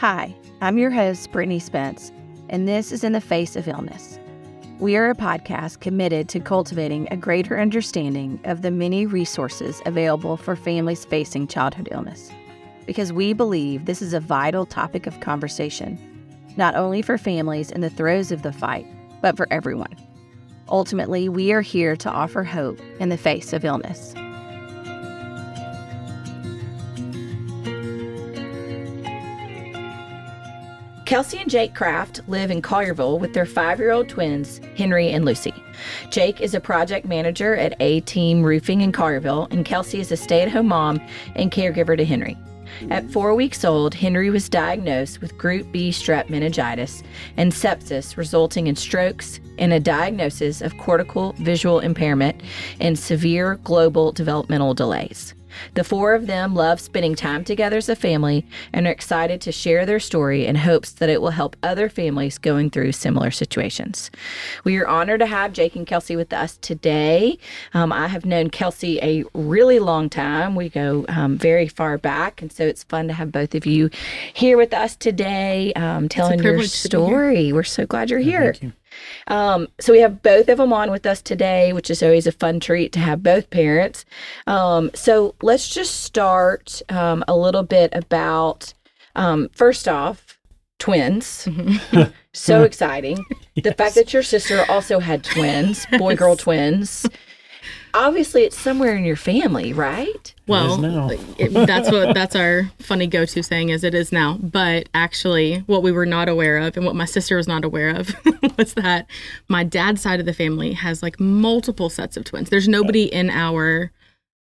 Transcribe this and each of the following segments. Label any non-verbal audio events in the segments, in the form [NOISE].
Hi, I'm your host, Brittany Spence, and this is In the Face of Illness. We are a podcast committed to cultivating a greater understanding of the many resources available for families facing childhood illness, because we believe this is a vital topic of conversation, not only for families in the throes of the fight, but for everyone. Ultimately, we are here to offer hope in the face of illness. Kelcie and Jake Craft live in Collierville with their five year old twins, Henry and Lucy. Jake is a project manager at A Team Roofing in Collierville, and Kelcie is a stay at home mom and caregiver to Henry. At four weeks old, Henry was diagnosed with Group B strep meningitis and sepsis, resulting in strokes and a diagnosis of cortical visual impairment and severe global developmental delays. The four of them love spending time together as a family and are excited to share their story in hopes that it will help other families going through similar situations. We are honored to have Jake and Kelcie with us today. Um, I have known Kelcie a really long time. We go um, very far back, and so it's fun to have both of you here with us today, um, telling your privilege to story. We're so glad you're here. Thank you. Um, so we have both of them on with us today, which is always a fun treat to have both parents. Um, so let's just start um, a little bit about um, first off, twins. [LAUGHS] so exciting. The fact that your sister also had twins, boy girl [LAUGHS] twins. Obviously, it's somewhere in your family, right? Well, now. [LAUGHS] it- that's what that's our funny go-to saying is it is now. But actually, what we were not aware of and what my sister was not aware of [LAUGHS] was that my dad's side of the family has like multiple sets of twins. There's nobody in our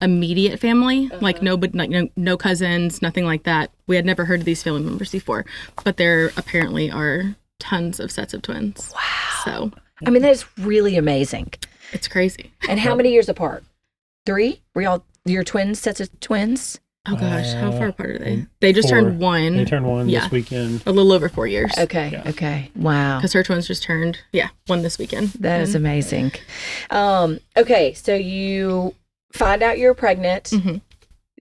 immediate family, like uh-huh. nobody, like no, no cousins, nothing like that. We had never heard of these family members before, but there apparently are tons of sets of twins. Wow. So I mean, that is really amazing. It's crazy. And how many years apart? Three? Were y'all your twins, sets of twins? Oh gosh, how Uh, far apart are they? They just four. turned one. They turned one Yeah. this weekend. a little over four years. Okay, Yeah. okay. Wow. because her twins just turned yeah one this weekend That is amazing. Um, okay, so you find out you're pregnant. Mhm.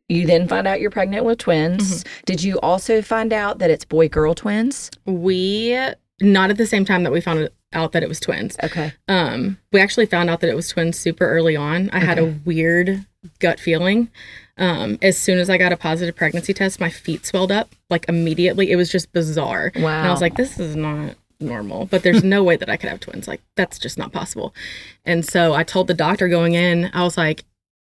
You then find out you're pregnant with twins. Did you also find out that it's boy girl twins? we not at the same time that we found out that it was twins. Okay. um we actually found out that it was twins super early on. I had a weird gut feeling. Um as soon as i got a positive pregnancy test my feet swelled up like immediately. It was just bizarre. Wow. and i was like this is not normal. But there's [LAUGHS] no way that i could have twins. Like that's just not possible. And so i told the doctor going in i was like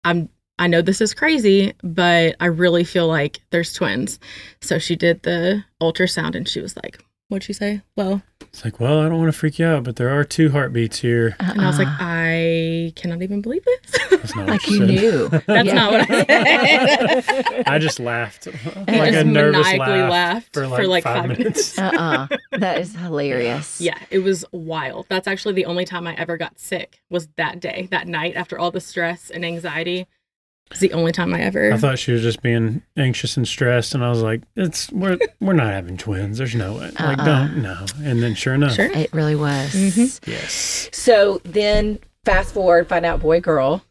i'm i know this is crazy but i really feel like there's twins. So she did the ultrasound and she was like what'd she say well It's like, well, I don't want to freak you out, but there are two heartbeats here. Uh-uh. and i was like Uh-uh. i cannot even believe this That's not like she you said. knew. [LAUGHS] That's Yeah. not what I said. I just laughed I like a nervous maniacally laugh laughed for like, for like five, five minutes. [LAUGHS] uh-uh. That is hilarious. Yeah, it was wild. That's actually the only time I ever got sick was that day, that night after all the stress and anxiety. It's the only time I ever. I thought she was just being anxious and stressed, and I was like, "It's we're we're not having twins. There's no way. Like, Uh-uh. don't no." And then sure enough, Sure. It really was. Mhm. yes, So then fast forward, find out boy girl.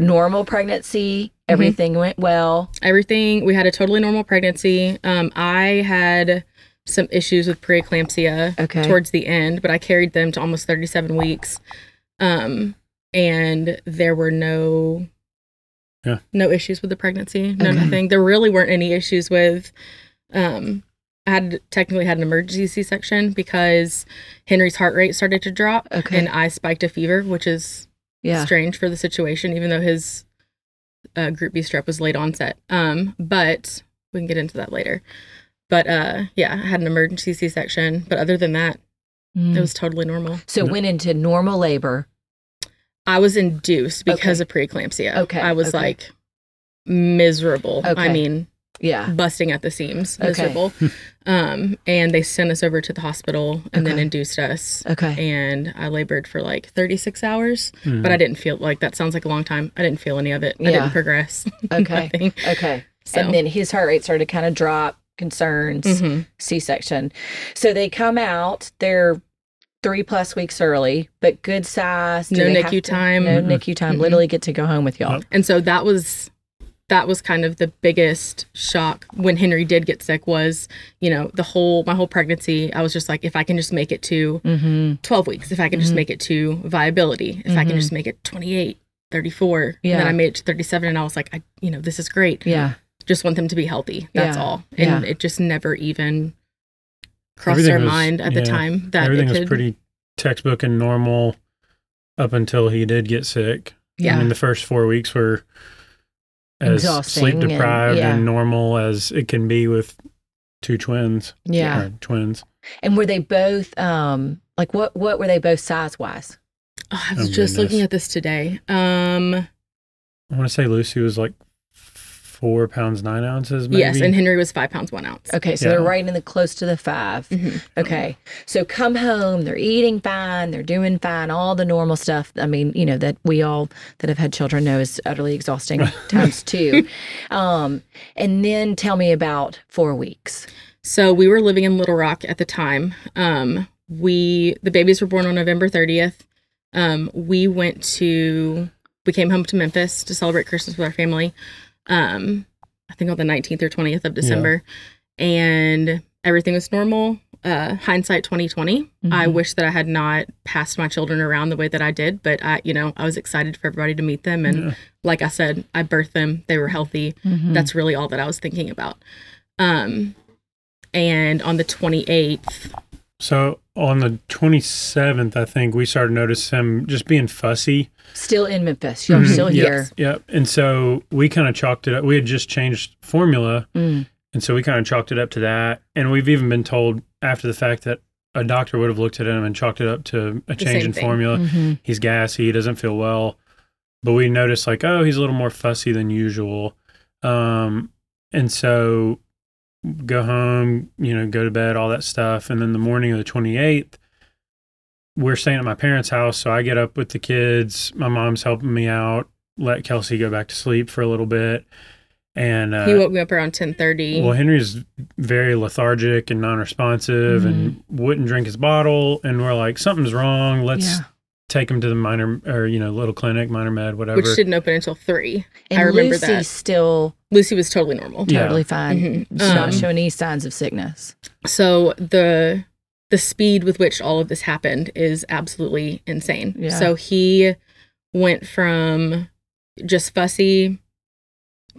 Normal pregnancy, everything went well. Everything. We had a totally normal pregnancy. Um, I had some issues with preeclampsia Okay. towards the end, but I carried them to almost 37 weeks. Um, and there were no Yeah. no issues with the pregnancy, no Okay. nothing. There really weren't any issues with um I had technically had an emergency C-section because Henry's heart rate started to drop Okay. and I spiked a fever, which is Yeah. strange for the situation, even though his uh, group B strep was late onset. Um, but we can get into that later. But uh, yeah, I had an emergency C section. But other than that, Mm. it was totally normal. so No. went into normal labor. I was induced because Okay. of preeclampsia. Okay, I was okay. like miserable. Okay. I mean, Yeah. busting at the seams, Okay. miserable. um, and they sent us over to the hospital and then induced us. Okay. And I labored for like 36 hours, Mhm. but I didn't feel like that sounds like a long time. I didn't feel any of it. I Yeah. didn't progress. [LAUGHS] Okay. Nothing. Okay. So, And then his heart rate started to kind of drop, concerns, mhm. C section. So they come out, they're three plus weeks early, but good size. Do No NICU to- time. No Mhm. NICU time. Mhm. Literally get to go home with y'all. And so that was that was kind of the biggest shock when Henry did get sick was, you know, the whole my whole pregnancy, I was just like if I can just make it to Mm-hmm. 12 weeks, if I can just make it to viability, if I can just make it 28, 34, and Yeah. then I made it to 37 and I was like I you know, this is great. Yeah. Just want them to be healthy. That's Yeah. all. And Yeah. it just never even crossed Everything our was- mind at the time that Everything it was pretty textbook and normal up until he did get sick. Yeah. I mean, the first four weeks were as Exhausting sleep and- deprived yeah. and normal as it can be with two twins. Yeah. or twins. And were they both um like what what were they both size wise? Oh, I was Oh, just looking at this today. Um I want to say Lucy was like four pounds nine ounces. Maybe. yes, and Henry was five pounds one ounce. Okay, so Yeah. they're right in the close to the 5 Mhm. Okay. So come home, they're eating fine, they're doing fine, all the normal stuff. I mean, you know, that we all that have had children know is utterly exhausting [LAUGHS] times two. Um, and then tell me about four weeks. So we were living in Little Rock at the time. Um, we the babies were born on November 30th. Um, we went to we came home to Memphis to celebrate Christmas with our family. Um, I think on the 19th or 20th of December, and everything was normal. Uh, hindsight 2020. I Mhm. wish that I had not passed my children around the way that I did, but I, you know, I was excited for everybody to meet them, and Yeah. like I said, I birthed them. They were healthy Mm-hmm. that's really all that I was thinking about. Um, and on the 28th, So on the 27th, I think we started to notice him just being fussy. Still in Memphis. You're Mhm. still Yep, here. Yep. And so we kind of chalked it up. We had just changed formula. Mm. And so we kind of chalked it up to that. And we've even been told after the fact that a doctor would have looked at him and chalked it up to a change in thing. formula. Mhm. He's gassy. He doesn't feel well. But we noticed like, oh, he's a little more fussy than usual. Um, and so go home, you know, go to bed, all that stuff. And then the morning of the 28th, we're staying at my parents' house. So I get up with the kids. My mom's helping me out, let Kelcie go back to sleep for a little bit. And uh, he woke me up around 10:30. well, Henry's very lethargic and non-responsive, and wouldn't drink his bottle. And we're like, something's wrong. Let's Yeah. take him to the minor or you know little clinic, minor med, whatever. which didn't open until three. And I remember Lucy's that. still Lucy was totally normal. Yeah. totally fine. Mhm. She's not Um, showing any signs of sickness. So the the speed with which all of this happened is absolutely insane. Yeah. So he went from just fussy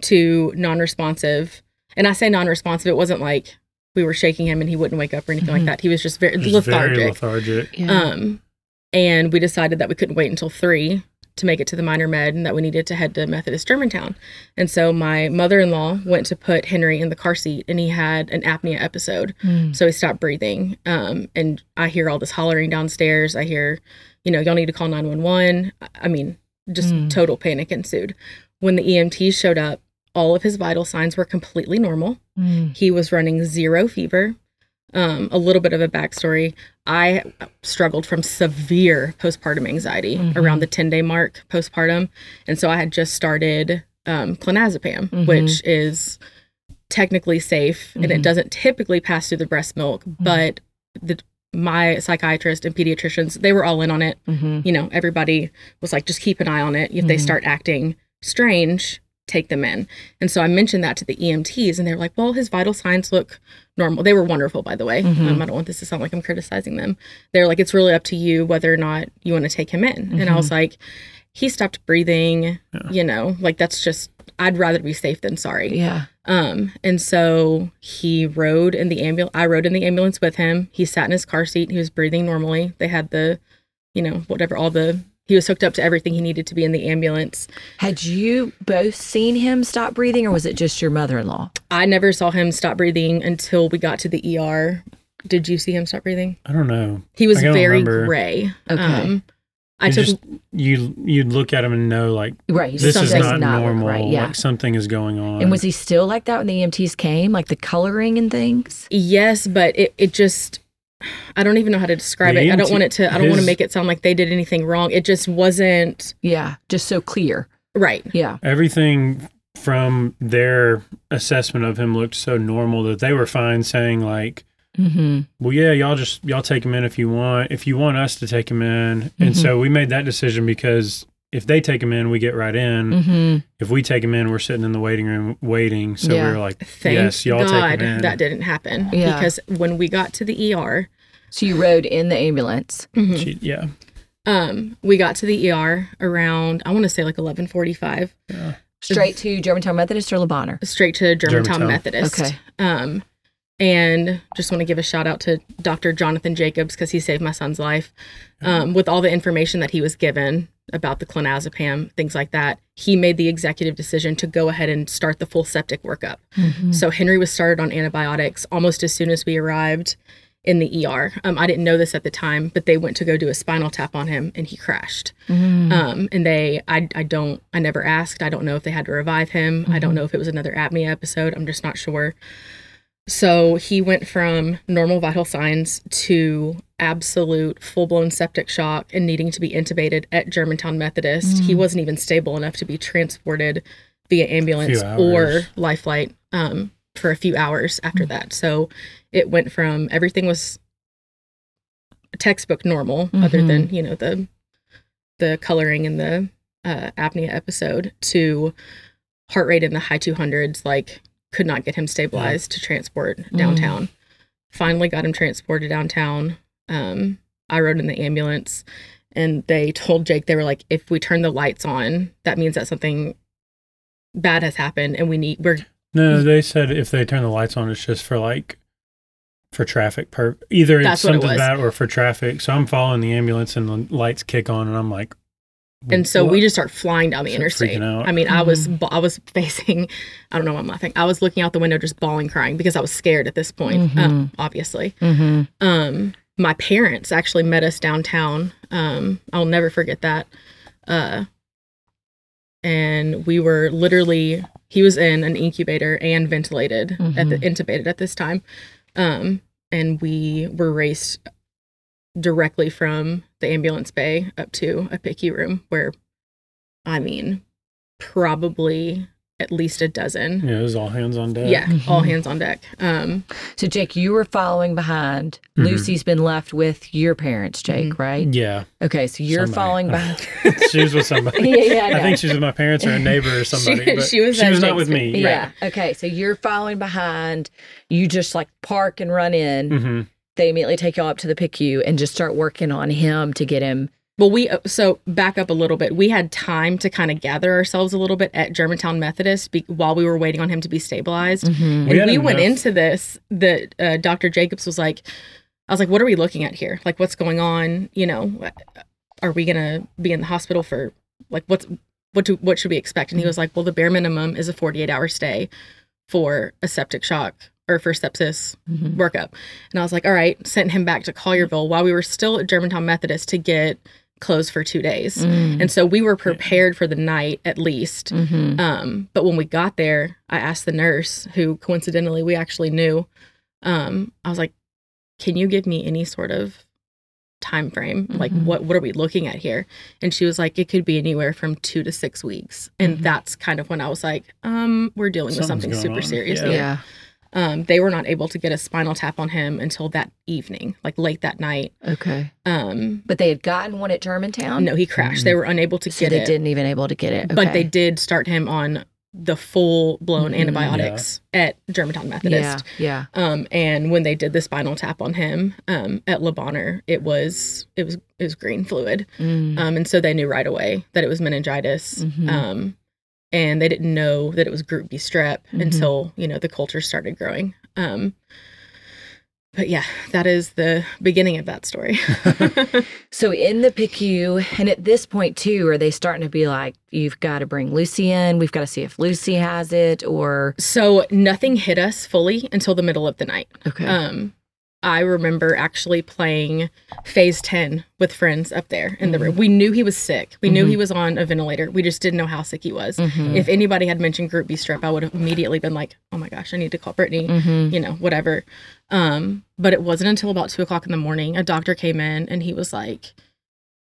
to non-responsive. And I say non-responsive, it wasn't like we were shaking him and he wouldn't wake up or anything Mhm. like that. He was just very Just lethargic. Very lethargic. Um, and we decided that we couldn't wait until three to make it to the minor med and that we needed to head to Methodist Germantown. And so my mother in law went to put Henry in the car seat and he had an apnea episode. Mm. So he stopped breathing. Um, and I hear all this hollering downstairs. I hear, you know, y'all need to call 911. I- mean, just Mm. total panic ensued. When the EMTs showed up, all of his vital signs were completely normal. Mm. He was running zero fever. Um, a little bit of a backstory. I struggled from severe postpartum anxiety Mhm. around the 10 day mark postpartum. And so I had just started um, clonazepam, Mhm. which is technically safe and Mhm. it doesn't typically pass through the breast milk, but the, my psychiatrist and pediatricians, they were all in on it. Mhm. You know, everybody was like, just keep an eye on it. If they start acting strange, take them in. And so I mentioned that to the EMTs, and they were like, well, his vital signs look normal. They were wonderful, by the way. Mhm. Um, I don't want this to sound like I'm criticizing them. They're like, it's really up to you whether or not you want to take him in. And I was like, he stopped breathing, Yeah. you know, like that's just, I'd rather be safe than sorry. Yeah. Um, and so he rode in the ambulance. I rode in the ambulance with him. He sat in his car seat. He was breathing normally. They had the, you know, whatever, all the, he was hooked up to everything he needed to be in the ambulance. Had you both seen him stop breathing, or was it just your mother-in-law? I never saw him stop breathing until we got to the ER. Did you see him stop breathing? I don't know. He was very remember. gray. Okay. Um, I You took just you you'd look at him and know like Right. this is something not, normal. right. Yeah. Like something is going on. and was he still like that when the EMTs came, like the coloring and things? yes, but it, it just I don't even know how to describe The it. I don't want it to I don't want to make it sound like they did anything wrong. It just wasn't Yeah. Just so clear. right. Yeah. everything from their assessment of him looked so normal that they were fine saying like Mm-hmm. well yeah y'all just y'all take him in if you want if you want us to take him in and Mhm. so we made that decision because if they take him in, we get right in. Mm-hmm. If we take him in, we're sitting in the waiting room waiting. So Yeah. we were like, Thank yes, y'all God take him in. that didn't happen. Yeah. Because when we got to the ER, So you rode in the ambulance. mhm, She- yeah. um, we got to the ER around I want to say like eleven forty five, Yeah. Straight to Germantown Methodist or Le Bonheur? straight to Germantown, Germantown. Methodist. Okay. Um, and just want to give a shout out to Dr. Jonathan Jacobs because he saved my son's life. Um, with all the information that he was given about the clonazepam, things like that, he made the executive decision to go ahead and start the full septic workup. Mm-hmm. So Henry was started on antibiotics almost as soon as we arrived in the ER. Um, I didn't know this at the time, but they went to go do a spinal tap on him and he crashed. Mm-hmm. Um, and they, I, I don't, I never asked. I don't know if they had to revive him. I don't know if it was another apnea episode. I'm just not sure. So he went from normal vital signs to absolute full blown septic shock and needing to be intubated at Germantown Methodist. He wasn't even stable enough to be transported via ambulance or life flight um, for a few hours after that. So it went from everything was textbook normal, other than you know the the coloring and the uh, apnea episode, to heart rate in the high 200s. Like could not get him stabilized to transport downtown. Finally got him transported downtown. Um, I rode in the ambulance and they told Jake, they were like, if we turn the lights on, that means that something bad has happened and we need, we're, No, they said if they turn the lights on, it's just for like for traffic per either That's it's what it something bad or for traffic. So I'm following the ambulance and the lights kick on and I'm like and so what? we just start flying down the Start interstate. freaking out. I mean, I was, ba- I was [LAUGHS] facing, I don't know why I'm laughing. I was looking out the window, just bawling, crying because I was scared at this point, um, obviously. Mm-hmm. um my parents actually met us downtown um i'll never forget that uh and we were literally he was in an incubator and ventilated at the intubated at this time um and we were raced directly from the ambulance bay up to a picu room where i mean probably at least a dozen yeah, it was all hands on deck. yeah all hands on deck um So Jake, you were following behind. Mhm. Lucy's been left with your parents, Jake, right? Yeah. Okay, so you're Somebody. following [LAUGHS] behind. she was with somebody. [LAUGHS] Yeah, yeah, I I, think she was with my parents or a neighbor or [LAUGHS] somebody. She- but she was she was not with me. Right. Yeah. Okay, so you're following behind. You just like park and run in. They immediately take y'all up to the PICU and just start working on him to get him. Well, we uh, so back up a little bit. We had time to kind of gather ourselves a little bit at Germantown Methodist be, while we were waiting on him to be stabilized. Mm-hmm. We And had we went into this. That uh, Dr. Jacobs was like, "I was like, what are we looking at here? Like, what's going on? You know, are we gonna be in the hospital for like what's what do what should we expect?" And he mm-hmm. was like, "Well, the bare minimum is a 48 hour stay for a septic shock." Or for sepsis workup. And I was like, all right, sent him back to Collierville while we were still at Germantown Methodist to get closed for two days. Mm-hmm. And so we were prepared for the night at least. Mm-hmm. Um, but when we got there, I asked the nurse, who coincidentally we actually knew, um, I was like, can you give me any sort of time frame? Like Mhm. what what are we looking at here? And she was like, it could be anywhere from two to six weeks. And Mhm. that's kind of when I was like, um, we're dealing with something super on. serious Yeah. Yeah. Um, they were not able to get a spinal tap on him until that evening, like late that night. Okay. Um, But they had gotten one at Germantown. no, he crashed. They were unable to so get they it, didn't even able to get it. but they did start him on the full blown Mhm. antibiotics at Germantown Methodist. Yeah. Um, and when they did the spinal tap on him um, at Le Bonheur, it was it was it was green fluid. Mm. Um, and so they knew right away that it was meningitis. Mhm. Um, and they didn't know that it was group B strep Mhm. until, you know, the culture started growing. Um, but yeah, that is the beginning of that story. [LAUGHS] [LAUGHS] So in the PICU, and at this point too, are they starting to be like, you've got to bring Lucy in? We've got to see if Lucy has it, or so nothing hit us fully until the middle of the night. okay. Um, I remember actually playing phase 10 with friends up there in the room. We knew he was sick. We knew he was on a ventilator. We just didn't know how sick he was. Mhm. If anybody had mentioned group B strep, I would have immediately been like, oh my gosh, I need to call Brittany, Mhm. you know, whatever. Um, but it wasn't until about two o'clock in the morning, a doctor came in and he was like,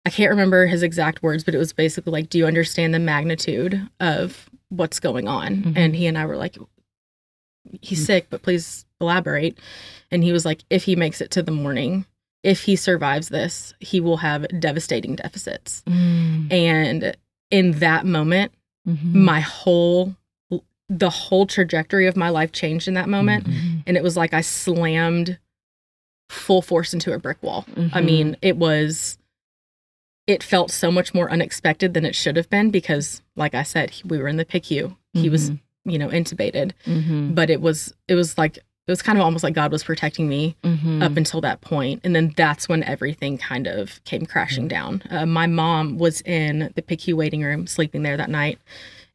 I can't remember his exact words, but it was basically like, do you understand the magnitude of what's going on? Mhm. And he and I were like, he's sick, but please elaborate. And he was like, if he makes it to the morning, if he survives this, he will have devastating deficits. Mm. And in that moment, Mhm. my whole the whole trajectory of my life changed in that moment Mhm. and it was like I slammed full force into a brick wall. I Mhm. mean, it was it felt so much more unexpected than it should have been because like I said, we were in the PICU. He was, Mhm. You know, intubated, Mhm. but it was it was like it was kind of almost like God was protecting me Mhm. up until that point and then that's when everything kind of came crashing down uh, my mom was in the PICU waiting room sleeping there that night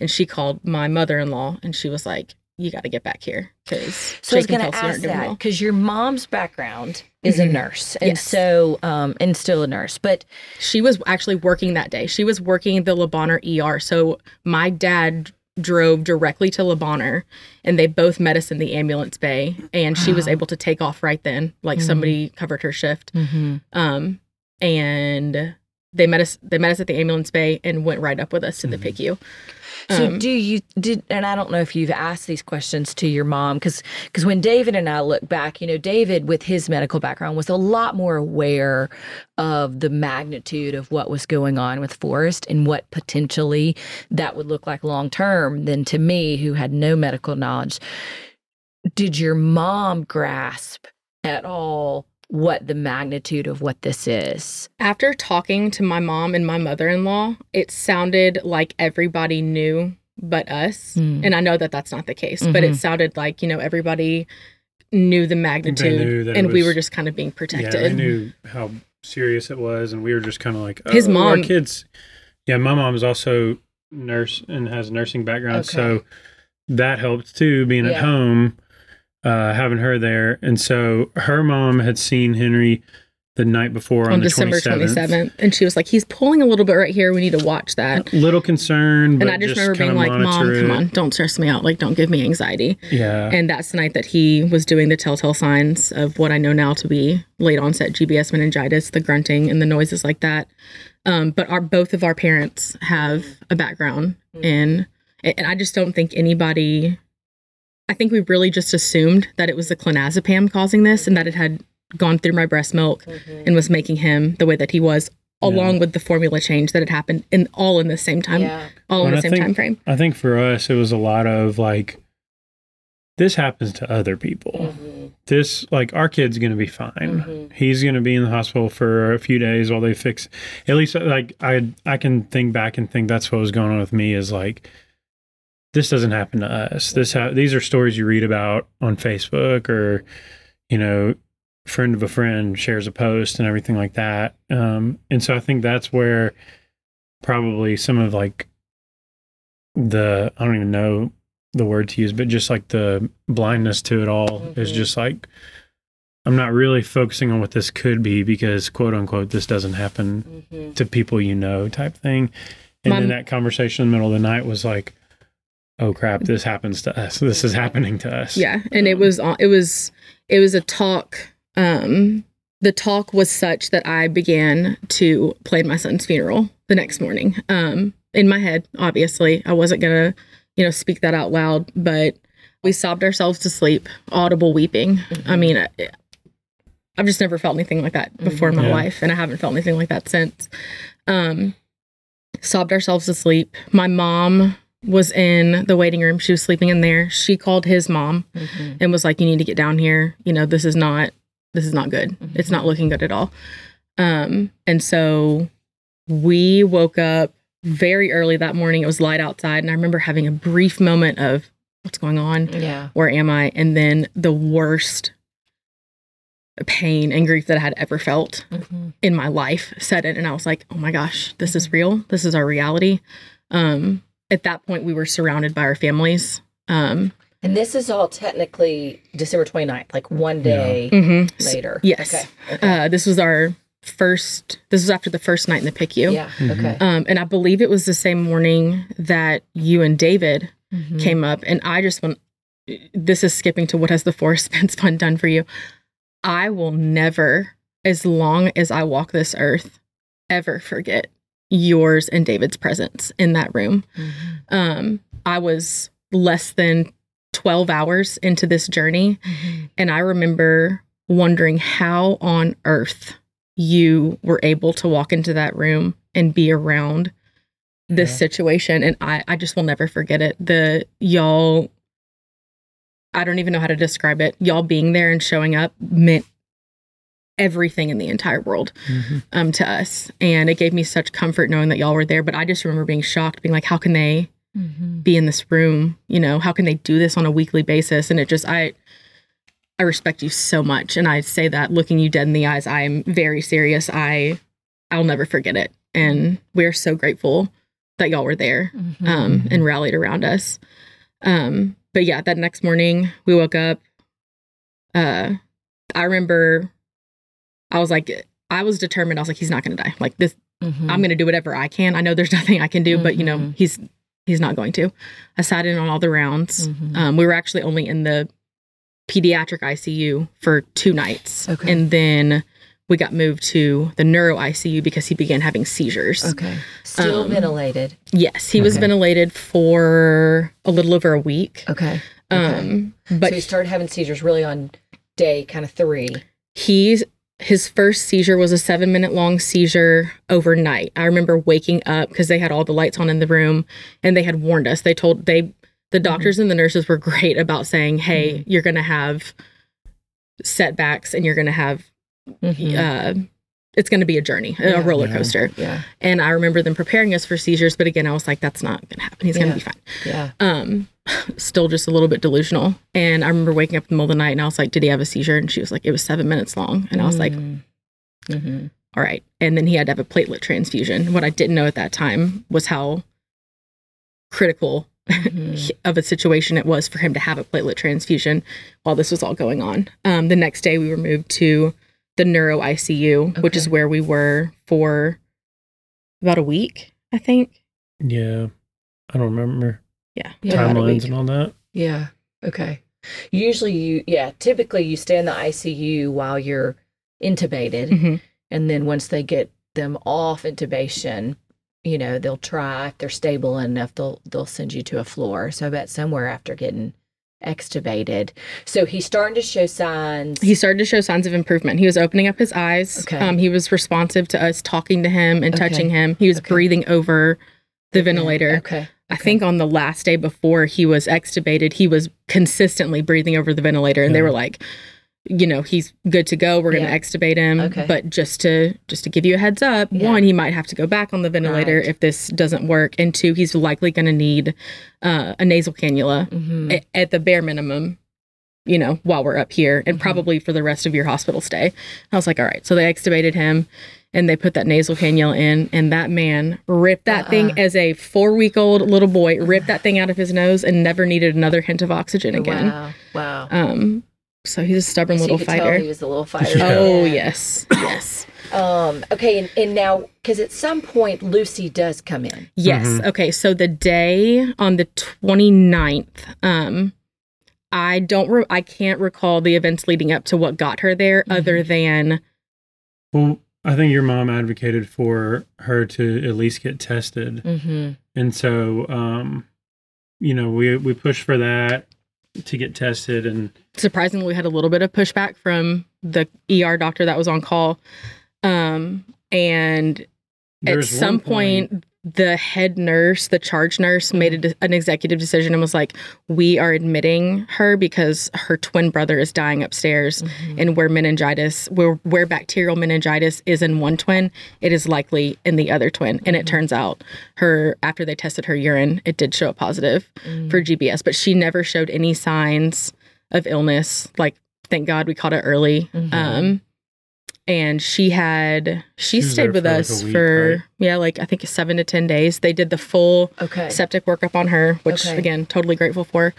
and she called my mother-in-law and she was like you got to get back here because So I was going to ask that because your mom's background is a Mhm. nurse, and Yes. so um, and still a nurse, but she was actually working that day she was working the Le Bonheur ER so my dad drove directly to Le Bonheur and they both met us in the ambulance bay and she was able to take off right then like Mhm. somebody covered her shift um and they met us they met us at the ambulance bay and went right up with us to the Mhm. PICU. So Um, do you did and I don't know if you've asked these questions to your mom cuz cuz when David and I look back, you know, David with his medical background was a lot more aware of the magnitude of what was going on with Forrest and what potentially that would look like long term than to me who had no medical knowledge. Did your mom grasp at all what the magnitude of what this is? after talking to my mom and my mother-in-law, it sounded like everybody knew but us. Hmm. And I know that that's not the case, but it Mhm. sounded like, you know, everybody knew the magnitude knew that it and we were just kind of being Yeah, protected. they knew how serious it was, and we were just kind of like, oh, His our mom- kids. Yeah, my mom is also nurse and has a nursing background, Okay. so that helped too. Being Yeah. at home, uh, having her there, and so her mom had seen Henry the night before on, on the December 27th. 27th. And she was like, he's pulling a little bit right here. We need to watch that. A Little concerned, but And I just, just remember being like, Mom, monitor come on, don't stress me out. Like, don't give me anxiety. Yeah, And that's the night that he was doing the telltale signs of what I know now to be late onset GBS meningitis, the grunting and the noises like that. Um, but our both of our parents have a background in, and I just don't think anybody. I think we really just assumed that it was the clonazepam causing this, and that it had gone through my breast milk and was making him the way that he was, Yeah. along with the formula change that had happened, in all in the same time, all in the I same think- time frame. I think for us, it was a lot of like, this happens to other people. Mm-hmm. This, like, our kid's going to be fine. He's going to be in the hospital for a few days while they fix. At least, like, I I can think back and think that's what was going on with me is like, this doesn't happen to us. This ha- these are stories you read about on Facebook or, you know, friend of a friend shares a post and everything like that. Um, and so I think that's where probably some of like the I don't even know the word to use, but just like the blindness to it all is Mhm. just like I'm not really focusing on what this could be because quote unquote this doesn't happen Mm-hmm. to people you know type thing. And Mom- then that conversation in the middle of the night was like, oh crap, this happens to us. This is happening to us. Yeah, and it was it was it was a talk. Um, the talk was such that I began to plan my son's funeral the next morning. Um, in my head, obviously, I wasn't gonna, you know, speak that out loud, but we sobbed ourselves to sleep, audible weeping. I mean, I, I've just never felt anything like that before in my Yeah. life, and I haven't felt anything like that since. Um, sobbed ourselves to sleep. My mom was in the waiting room. She was sleeping in there. She called his mom Mm-hmm. and was like, "You need to get down here. You know, this is not this is not good. It's not looking good at all." Um, and so we woke up very early that morning. It was light outside, and I remember having a brief moment of what's going on. Yeah. Where am I? And then the worst pain and grief that I had ever felt Mm-hmm. in my life set in and I was like, "Oh my gosh, this is real. This is our reality." Um at that point we were surrounded by our families. Um And this is all technically December 29th, like one day mhm. later. Yes. Okay. okay. Uh this was our first this was after the first night in the PICU. yeah. Mhm. Okay. Um and I believe it was the same morning that you and David Mhm. came up and I just want this is skipping to what has the [LAUGHS] Forrest Spence Fund done for you. I will never, as long as I walk this earth, ever forget yours and David's presence in that room. Mhm. Um, I was less than 12 hours into this journey, Mhm. and I remember wondering how on earth you were able to walk into that room and be around this Yeah. situation and I, I just will never forget it. The y'all I don't even know how to describe it. Y'all being there and showing up meant everything in the entire world Mhm. um to us. And it gave me such comfort knowing that y'all were there. But I just remember being shocked, being like, how can they Mm-hmm. be in this room? You know, how can they do this on a weekly basis? And it just I I respect you so much. And I say that looking you dead in the eyes, I'm very serious. I I'll never forget it. And we're so grateful that y'all were there Mm-hmm. um, and rallied around us. Um, but yeah, that next morning we woke up. Uh, I remember I was like, I was determined. I was like, he's not going to die. Like this, Mm-hmm. I'm going to do whatever I can. I know there's [LAUGHS] nothing I can do, but you know, Mhm. he's he's not going to. I sat in on all the rounds. Mhm. Um, we were actually only in the pediatric ICU for two nights, Okay. and then we got moved to the neuro ICU because he began having seizures. Okay. Still Um, ventilated. Yes, he was ventilated for a little over a week. Okay. Um, but so he started having seizures really on day kind of three. he's his first seizure was a seven minute long seizure overnight. I remember waking up because they had all the lights on in the room and they had warned us. They told they the doctors and the nurses were [LAUGHS] great about saying, "Hey, you're going to have setbacks and you're going to have Mhm. uh it's going to be a journey, Yeah. a roller Yeah. coaster." yeah. And I remember them preparing us for seizures, but again, I was like, "That's not going to happen. He's going to be fine." Yeah. um still just a little bit delusional and i remember waking up in the middle of the night and i was like did he have a seizure and she was like it was seven minutes long and i was like Mm-hmm. all right and then he had to have a platelet transfusion what i didn't know at that time was how critical Mhm. [LAUGHS] of a situation it was for him to have a platelet transfusion while this was all going on um, the next day we were moved to the neuro icu which is where we were for about a week i think Yeah. I don't remember yeah, Yeah. about timelines and all that. Yeah. Okay. Usually you yeah, typically you stay in the ICU while you're intubated Mhm. and then once they get them off intubation, you know, they'll try if they're stable enough they'll they'll send you to a floor. So I bet somewhere after getting extubated. So he's starting to show signs. he started to show signs of improvement. He was opening up his eyes. Okay. Um, he was responsive to us talking to him and Okay. touching him. He was Okay. breathing over the ventilator. Okay. I think on the last day before he was extubated, he was consistently breathing over the ventilator, and they were like, you know, he's good to go. We're going to Yeah. extubate him, Okay. but just to just to give you a heads up, Yeah. one, he might have to go back on the ventilator Right. if this doesn't work, and two, he's likely going to need uh, a nasal cannula Mhm. a- at the bare minimum, you know, while we're up here and Mhm. probably for the rest of your hospital stay. I was like, all right. So they extubated him and they put that nasal cannula in, and that man ripped that thing Uh-uh. as a four week old little boy, ripped that thing out of his nose and never needed another hint of oxygen again. Wow. Wow. Um, so he's a stubborn So you little could tell fighter. he was a little [LAUGHS] fighter. Yeah. Oh, Yeah. yes. Yes. Um, okay, and, and now because at some point Lucy does come in. Yes. Mhm. Okay. So the day on the 29th, um, I don't, re- I can't recall the events leading up to what got her there Mm-hmm. other than, Well, I think your mom advocated for her to at least get tested. Mm-hmm. And so, um, you know, we we pushed for that to get tested, and surprisingly, we had a little bit of pushback from the ER doctor that was on call. Um, and at some point, the head nurse, the charge nurse, made a an executive decision and was like, "We are admitting her because her twin brother is dying upstairs, Mm-hmm. and where meningitis, where where bacterial meningitis is in one twin, it is likely in the other twin." And it turns out, her after they tested her urine, it did show a positive Mm-hmm. for GBS, but she never showed any signs of illness. Like, thank God we caught it early. Mhm. Um, and she had she, She stayed with for, us a week, for right? yeah, like I think seven to ten days. They did the full Okay. septic workup on her, which Okay. again, totally grateful for.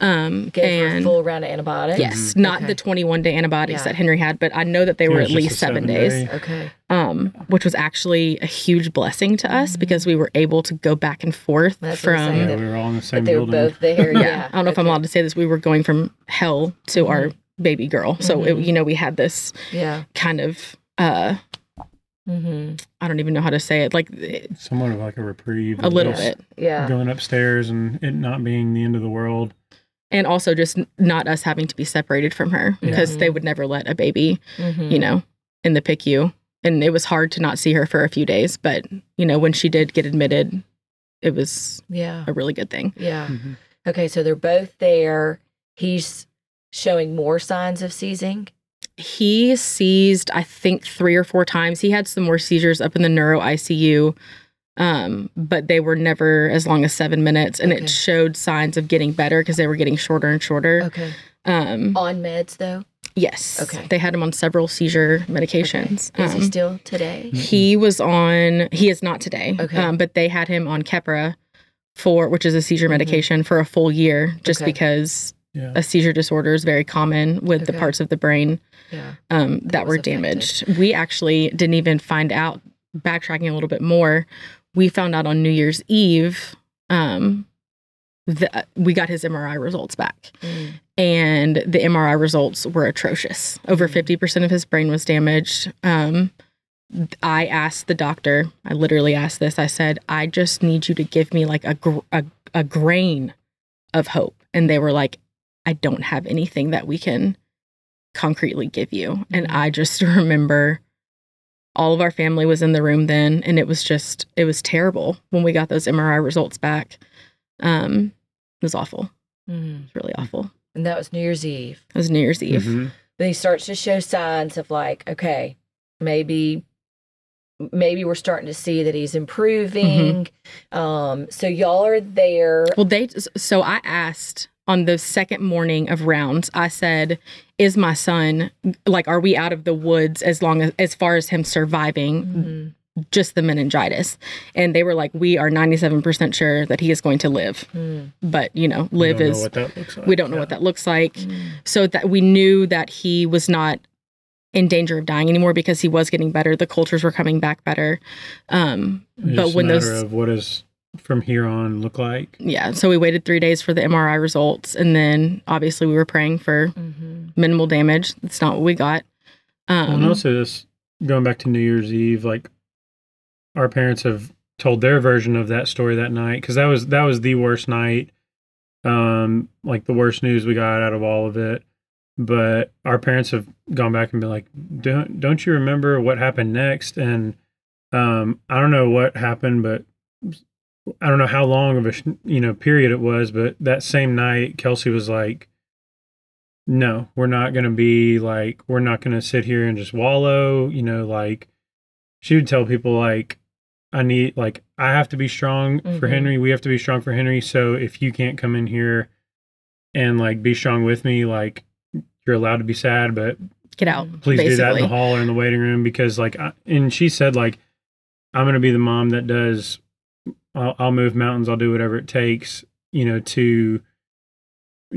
Um, Gave her a and full round of antibiotics. yes, not Okay. the twenty-one day antibiotics Yeah. that Henry had, but I know that they It were at least seven, seven days day. Okay. um, which was actually a huge blessing to us because we were able to go back and forth Mm-hmm. That's from. saying. yeah, we were all in the But same they were building. both there. Yeah. yeah, I don't know if I'm allowed to say this. We were going from hell to our baby girl, so it, Mhm. you know we had this Yeah. kind of uh, Mm-hmm. I don't even know how to say it, like it- Somewhat of like a reprieve. a little bit, Yeah. Going upstairs and it not being the end of the world. and also just not us having to be separated from her because they would never let a baby, Mhm. you know, in the PICU. And it was hard to not see her for a few days, but you know when she did get admitted, it was Yeah. a really good thing. Yeah. Mhm. Okay, so they're both there. He's showing more signs of seizing. He seized, I think, three or four times. He had some more seizures up in the neuro ICU, um, but they were never as long as seven minutes, and Okay. it showed signs of getting better because they were getting shorter and shorter. Okay. Um, On meds though. yes, Okay. they had him on several seizure medications. Okay. Is he Um, still today? He was on. He is not today. Okay. Um, but they had him on Keppra for, which is a seizure Mhm. medication, for a full year, just Okay. because Yeah. a seizure disorder is very common with the parts of the brain Yeah. um, that, That were was affected. damaged. We actually didn't even find out. Backtracking a little bit more, we found out on New Year's Eve. Um, that we got his MRI results back Mm. and the MRI results were atrocious. Over Mhm. 50% of his brain was damaged. Um, I asked the doctor, I literally asked this, I said, I just need you to give me like a, gr- a, a grain of hope. And they were like, I don't have anything that we can concretely give you. And Mhm. I just [LAUGHS] remember all of our family was in the room then. And it was just, it was terrible when we got those MRI results back. Um, it was awful. Mm. It was really awful. And that was New Year's Eve. It was New Year's Eve. Mhm. Then he starts to show signs of like, okay, maybe maybe we're starting to see that he's improving. Um, so y'all are there. Well, they so I asked on the second morning of rounds. I said, "Is my son like? Are we out of the woods as long as as far as him surviving Mhm. just the meningitis?" And they were like, "We are ninety seven percent sure that he is going to live, Mm. but you know, We live don't know is what that looks like. we don't know Yeah. what that looks like." Mm. So that we knew that he was not in danger of dying anymore because he was getting better. The cultures were coming back better. Um, but when a matter those of what does from here on look like. yeah so we waited three days for the mri results and then obviously we were praying for Mhm. minimal damage that's not what we got Well, and um, also this going back to New Year's Eve, like our parents have told their version of that story that night because that was that was the worst night, um, like the worst news we got out of all of it. But our parents have gone back and been like, "Don't don't you remember what happened next?" And um, I don't know what happened, but I don't know how long of a you know period it was. But that same night, Kelcie was like, no, we're not going to be like, we're not going to sit here and just wallow. You know, like she would tell people, like, I need, like, I have to be strong for Mhm. Henry. We have to be strong for Henry. So if you can't come in here and like be strong with me, like, you're allowed to be sad, but get out please do that in the hall or in the waiting room because, like, I, and she said, like, I'm going to be the mom that does, I'll, I'll move mountains, I'll do whatever it takes, you know, to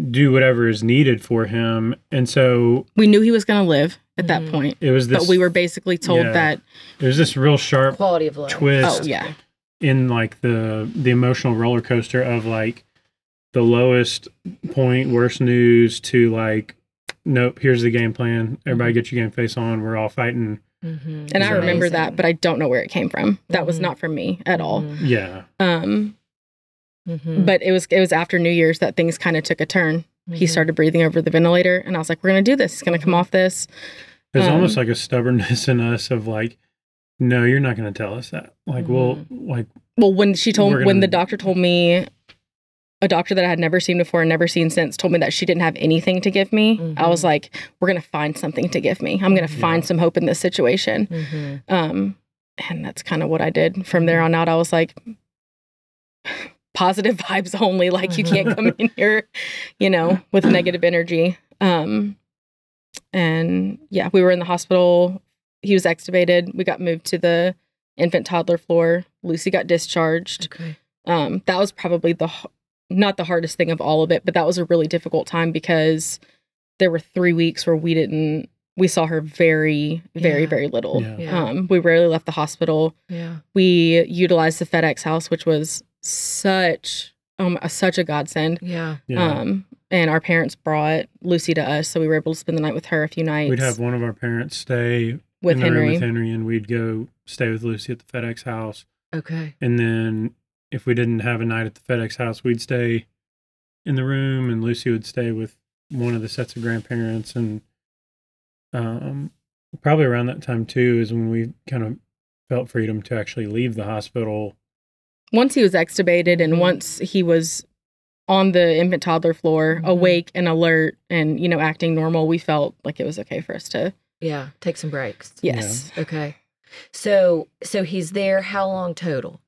do whatever is needed for him. And so we knew he was going to live at that Mhm. point it was this, but we were basically told Yeah. that it was this real sharp Quality of life. twist oh yeah in like the the emotional roller coaster of like the lowest point, worst news to like, nope, here's the game plan. Everybody get your game face on. We're all fighting. Mhm. and i remember amazing. that but i don't know where it came from that was Mhm. not from me at all Mhm. Yeah. um Mhm. but it was it was after new year's that things kind of took a turn he Mhm. started breathing over the ventilator and i was like we're going to do this it's going to come off this There's Um, almost like a stubbornness in us of like, no, you're not going to tell us that. Like, we'll Mm-hmm. like, Well, when she told We're when the gonna- doctor told me a doctor that I had never seen before and never seen since told me that she didn't have anything to give me, I was Mhm. like, we're going to find something to give me. I'm going to Yeah. find some hope in this situation. Mhm. Um and that's kind of what I did. From there on out I was like [SIGHS] positive [LAUGHS] vibes only like you can't come in [LAUGHS] here, you know, with negative energy. Um and yeah, we were in the hospital. He was extubated. We got moved to the infant toddler floor. Lucy got discharged Okay. um, that was probably the not the hardest thing of all of it, but that was a really difficult time because there were three weeks where we didn't we saw her very very Yeah. very little. Yeah. Yeah. Um, we rarely left the hospital. yeah. We utilized the FedEx house, which was such um such a godsend. Yeah. yeah. Um, and our parents brought Lucy to us, so we were able to spend the night with her a few nights. We'd have one of our parents stay with in the room Henry. with Henry and we'd go stay with Lucy at the FedEx house. Okay. And then if we didn't have a night at the FedEx house, we'd stay in the room and Lucy would stay with one of the sets of grandparents and um probably around that time too is when we kind of felt freedom to actually leave the hospital once he was extubated and once he was on the infant toddler floor, Mhm. awake and alert and, you know, acting normal, we felt like it was okay for us to, Yeah, take some breaks. yes. Okay. So so he's there how long total?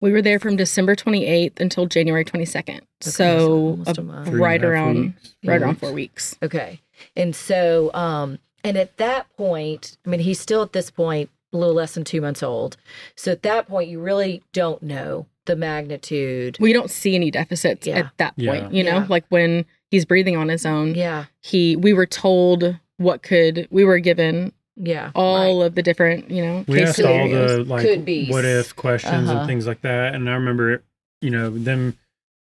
We were there from December 28th until January 22nd. so so a- a month. Three and right around weeks. right around four weeks. Okay. And so um and at that point, I mean he's still at this point a little less than 2 months old. So at that point you really don't know the magnitude. We don't see any deficits Yeah. at that Yeah. point, you know, Yeah. like when he's breathing on his own. Yeah. He we were told what could we were given Yeah. all of the different, you know, we case asked all the like Could be's. what if questions Uh-huh. and things like that and i remember you know them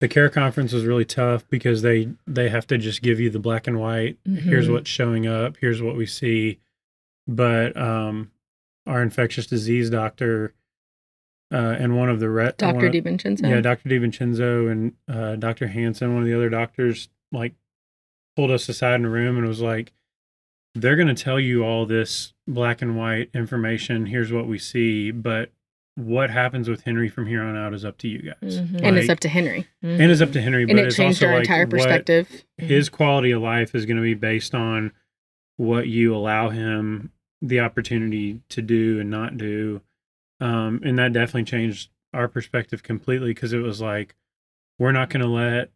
the care conference was really tough because they they have to just give you the black and white here's Mhm. what's showing up here's what we see but um our infectious disease doctor uh and one of the re- Dr. one of- DiVincenzo. yeah dr DiVincenzo and uh dr hansen one of the other doctors like pulled us aside in a room and was like they're going to tell you all this black and white information. Here's what we see. But what happens with henry from here on out is up to you guys. Mhm. and it's up to Henry. and it's up to henry And it it's changed also our like entire what perspective. his quality of life is going to be based on what you allow him the opportunity to do and not do. Um, and that definitely changed our perspective completely because it was like we're not going to let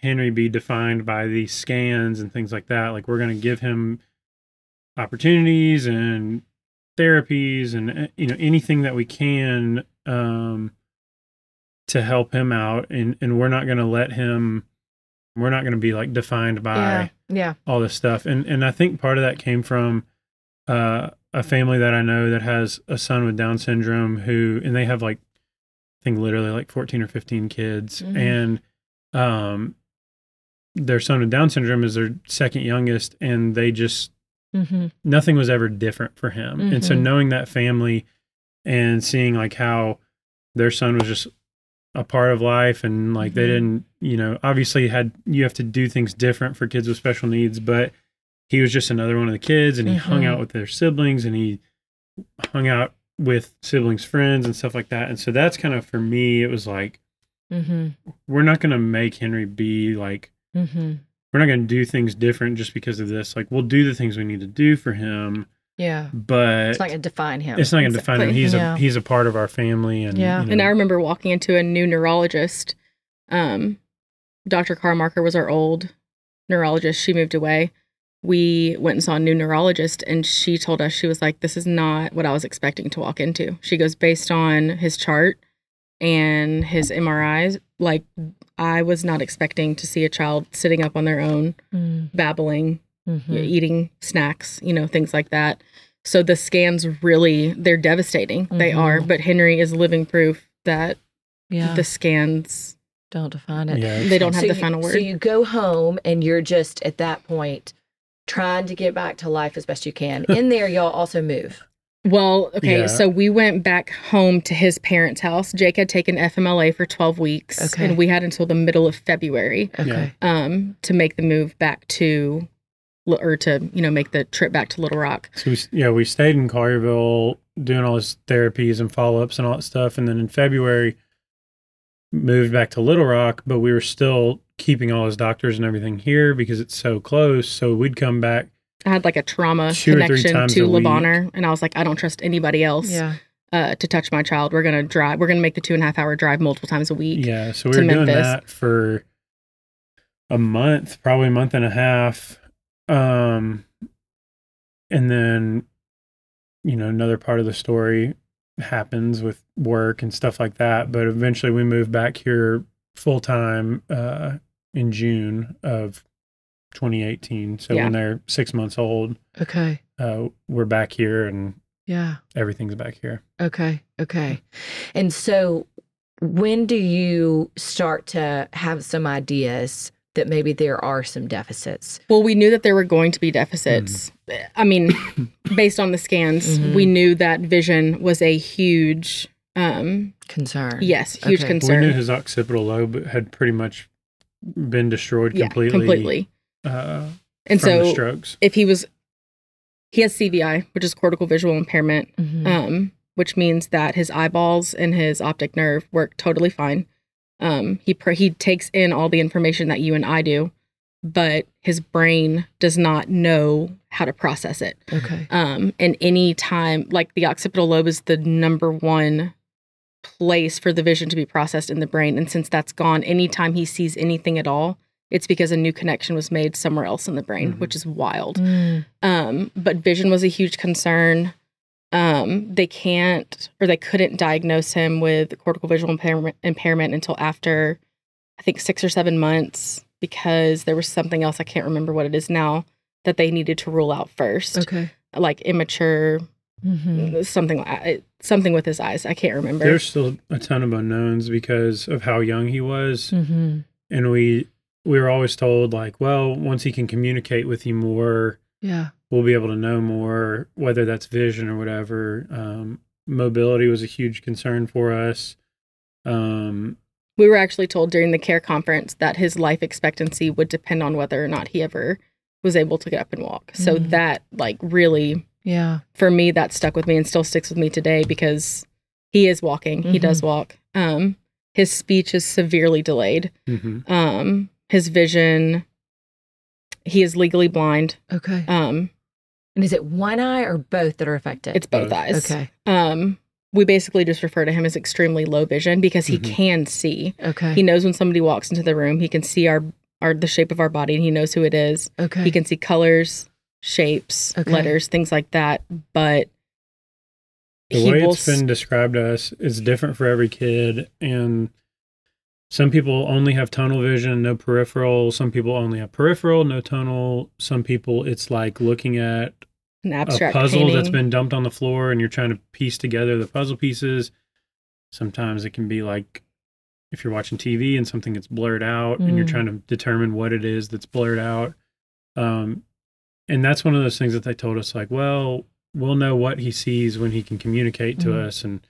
henry be defined by these scans and things like that. Like we're going to give him opportunities and therapies and uh, you know anything that we can um, to help him out and and we're not going to let him we're not going to be like defined by Yeah. Yeah. all this stuff and and i think part of that came from uh a family that i know that has a son with down syndrome who and they have like i think literally like 14 or 15 kids Mhm. and um their son with down syndrome is their second youngest and they just Mm-hmm. nothing was ever different for him. And so Mhm. knowing that family and seeing like how their son was just a part of life and like they Mhm. didn't, you know, obviously had you have to do things different for kids with special needs, but he was just another one of the kids and he hung Mhm. out with their siblings and he hung out with siblings friends and stuff like that. And so that's kind of for me it was like Mm-hmm. we're not going to make Henry be like Mm-hmm. We're not going to do things different just because of this. Like we'll do the things we need to do for him, Yeah. but It's not going to define him. it's not going to define him. He's Yeah. a he's a part of our family, and Yeah. you know, And I remember walking into a new neurologist. Um, Dr. Carmarker was our old neurologist. She moved away. We went and saw a new neurologist, and she told us, she was like, This is not what I was expecting to walk into. She goes, Based on his chart and his MRIs, like, I was not expecting to see a child sitting up on their own, Mm-hmm. babbling, Mm-hmm. eating snacks, you know, things like that. So the scans really, they're devastating. They Mhm. are. But Henry is living proof that Yeah. the scans don't define it. yeah, they don't have So the you- final word. So you go home and you're just at that point trying to get back to life as best you can. [LAUGHS] In there, y'all also move. Well, okay, Yeah. so we went back home to his parents' house. Jake had taken FMLA for 12 weeks, Okay. and we had until the middle of February Okay. um, to make the move back to, or to you know make the trip back to Little Rock. So we, yeah, we stayed in Collierville doing all his therapies and follow ups and all that stuff, and then in February moved back to Little Rock, but we were still keeping all his doctors and everything here because it's so close. So we'd come back. I had like a trauma Two connection to a. Le Bonheur, and I was like, I don't trust anybody else Yeah. uh, to touch my child. We're gonna drive. We're gonna make the two and a half hour drive multiple times a week. Yeah, so we to were doing that for a month, probably a month and a half. Um, and then, you know, another part of the story happens with work and stuff like that. But eventually, we moved back here full time uh, in June of 2018. So Yeah. when they're six months old, Okay. uh, we're back here and Yeah. everything's back here. Okay. Okay. And so when do you start to have some ideas that maybe there are some deficits? Well, we knew that there were going to be deficits. I mean, [COUGHS] based on the scans, Mhm. we knew that vision was a huge, um, Concern. yes, huge Okay. We knew his occipital lobe had pretty much been destroyed yeah, completely. Completely. Uh, And from the so, strokes. if he was, he has CVI, which is cortical visual impairment. Mhm. Um, which means that his eyeballs and his optic nerve work totally fine. Um, he pr- he takes in all the information that you and I do, but his brain does not know how to process it. Okay. Um, and any time, like the occipital lobe is the number one place for the vision to be processed in the brain. And since that's gone, anytime he sees anything at all, it's because a new connection was made somewhere else in the brain, Mhm. which is wild. Mm. Um, but vision was a huge concern. Um, they can't or they couldn't diagnose him with cortical visual impairment, impairment until after, I think, six or seven months because there was something else I can't remember what it is now that they needed to rule out first, Okay. like immature Mhm. something something with his eyes. I can't remember. There's still a ton of unknowns because of how young he was, Mhm. and we we were always told like, well, once he can communicate with you more, Yeah. we'll be able to know more, whether that's vision or whatever. Um, mobility was a huge concern for us. Um, we were actually told during the care conference that his life expectancy would depend on whether or not he ever was able to get up and walk. So Mm. that like really Yeah. for me that stuck with me and still sticks with me today because he is walking. He Mhm. does walk. Um his speech is severely delayed. mhm. Um his vision he is legally blind. Okay. Um And is it one eye or both that are affected? it's both Both. eyes. okay. Um we basically just refer to him as extremely low vision because he Mhm. can see. Okay. He knows when somebody walks into the room. He can see our our the shape of our body and he knows who it is. okay. He can see colors, shapes, Okay. letters, things like that. But the he way will it's been described to us is different for every kid and some people only have tunnel vision no peripheral some people only have peripheral no tunnel some people it's like looking at an a abstract puzzle painting. that's been dumped on the floor and you're trying to piece together the puzzle pieces sometimes it can be like if you're watching tv and something gets blurred out and you're Mm. trying to determine what it is that's blurred out um, and that's one of those things that they told us like well we'll know what he sees when he can communicate to Mm. us and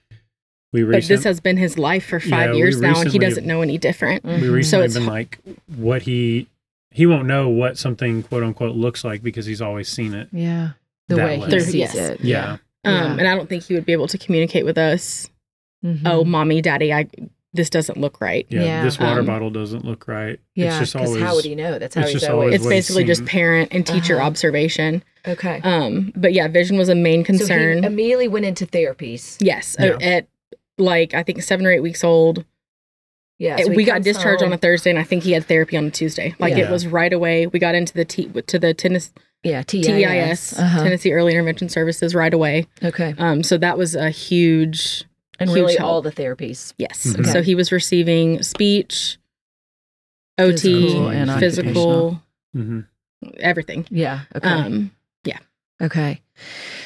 we but this has been his life for five Yeah, we years now, and he doesn't know any different. we Mhm. recently it's been like what he he won't know what something quote unquote looks like because he's always seen it Yeah. The way way. he There- sees yes. it. yeah, Um, Yeah. and I don't think he would be able to communicate with us. Mhm. Oh, mommy, daddy, I this doesn't look right. yeah Yeah. this water Um, bottle doesn't look right Yeah. it's just Because always how would he know? That's how it's he's just always. always It's basically just parent and teacher Uh-huh. observation. okay. Um, but yeah, vision was a main concern. So he immediately went into therapies. yes, Yeah. at like I think seven or eight weeks old. Yeah. So we got comes discharged on a Thursday, and I think he had therapy on a Tuesday. Like Yeah. it was right away. We got into the T to the tennis Yeah. TIS. TEIS Uh-huh. Tennessee Early Intervention Services right away. Okay. Um, so that was a huge And huge really help. all the therapies. yes. Mhm. So he was receiving speech, OT, Physical and physical, hmm everything. Yeah. Okay. Um, Okay.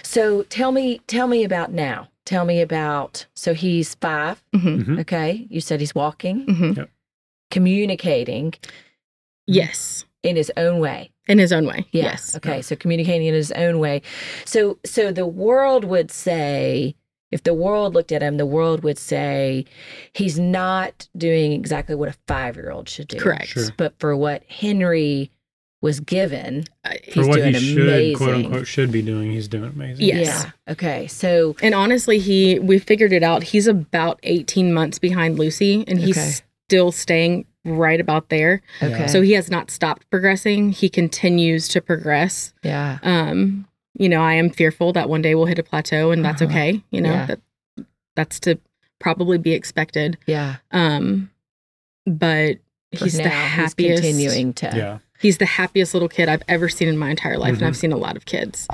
So tell me tell me about now. Tell me about so he's 5, mhm, Mhm. okay? You said he's walking, mhm. communicating Yes, in his own way. in his own way. Yeah. Yes. Okay. So communicating in his own way. So so the world would say if the world looked at him, the world would say he's not doing exactly what a 5-year-old should do. Correct. Sure. But for what Henry was given, Uh, he's for what doing he should amazing. quote unquote should be doing he's doing amazing Yes. Yeah. Okay. So And honestly, he we figured it out. He's about 18 months behind Lucy, and he's Okay. still staying right about there. okay. So he has not stopped progressing. He continues to progress. yeah. Um, you know, I am fearful that one day we'll hit a plateau, and that's Uh-huh. okay. You know, Yeah. that that's to probably be expected. Yeah. Um, but For he's the happiest. He's continuing to. yeah He's the happiest little kid I've ever seen in my entire life, and Mhm. I've seen a lot of kids.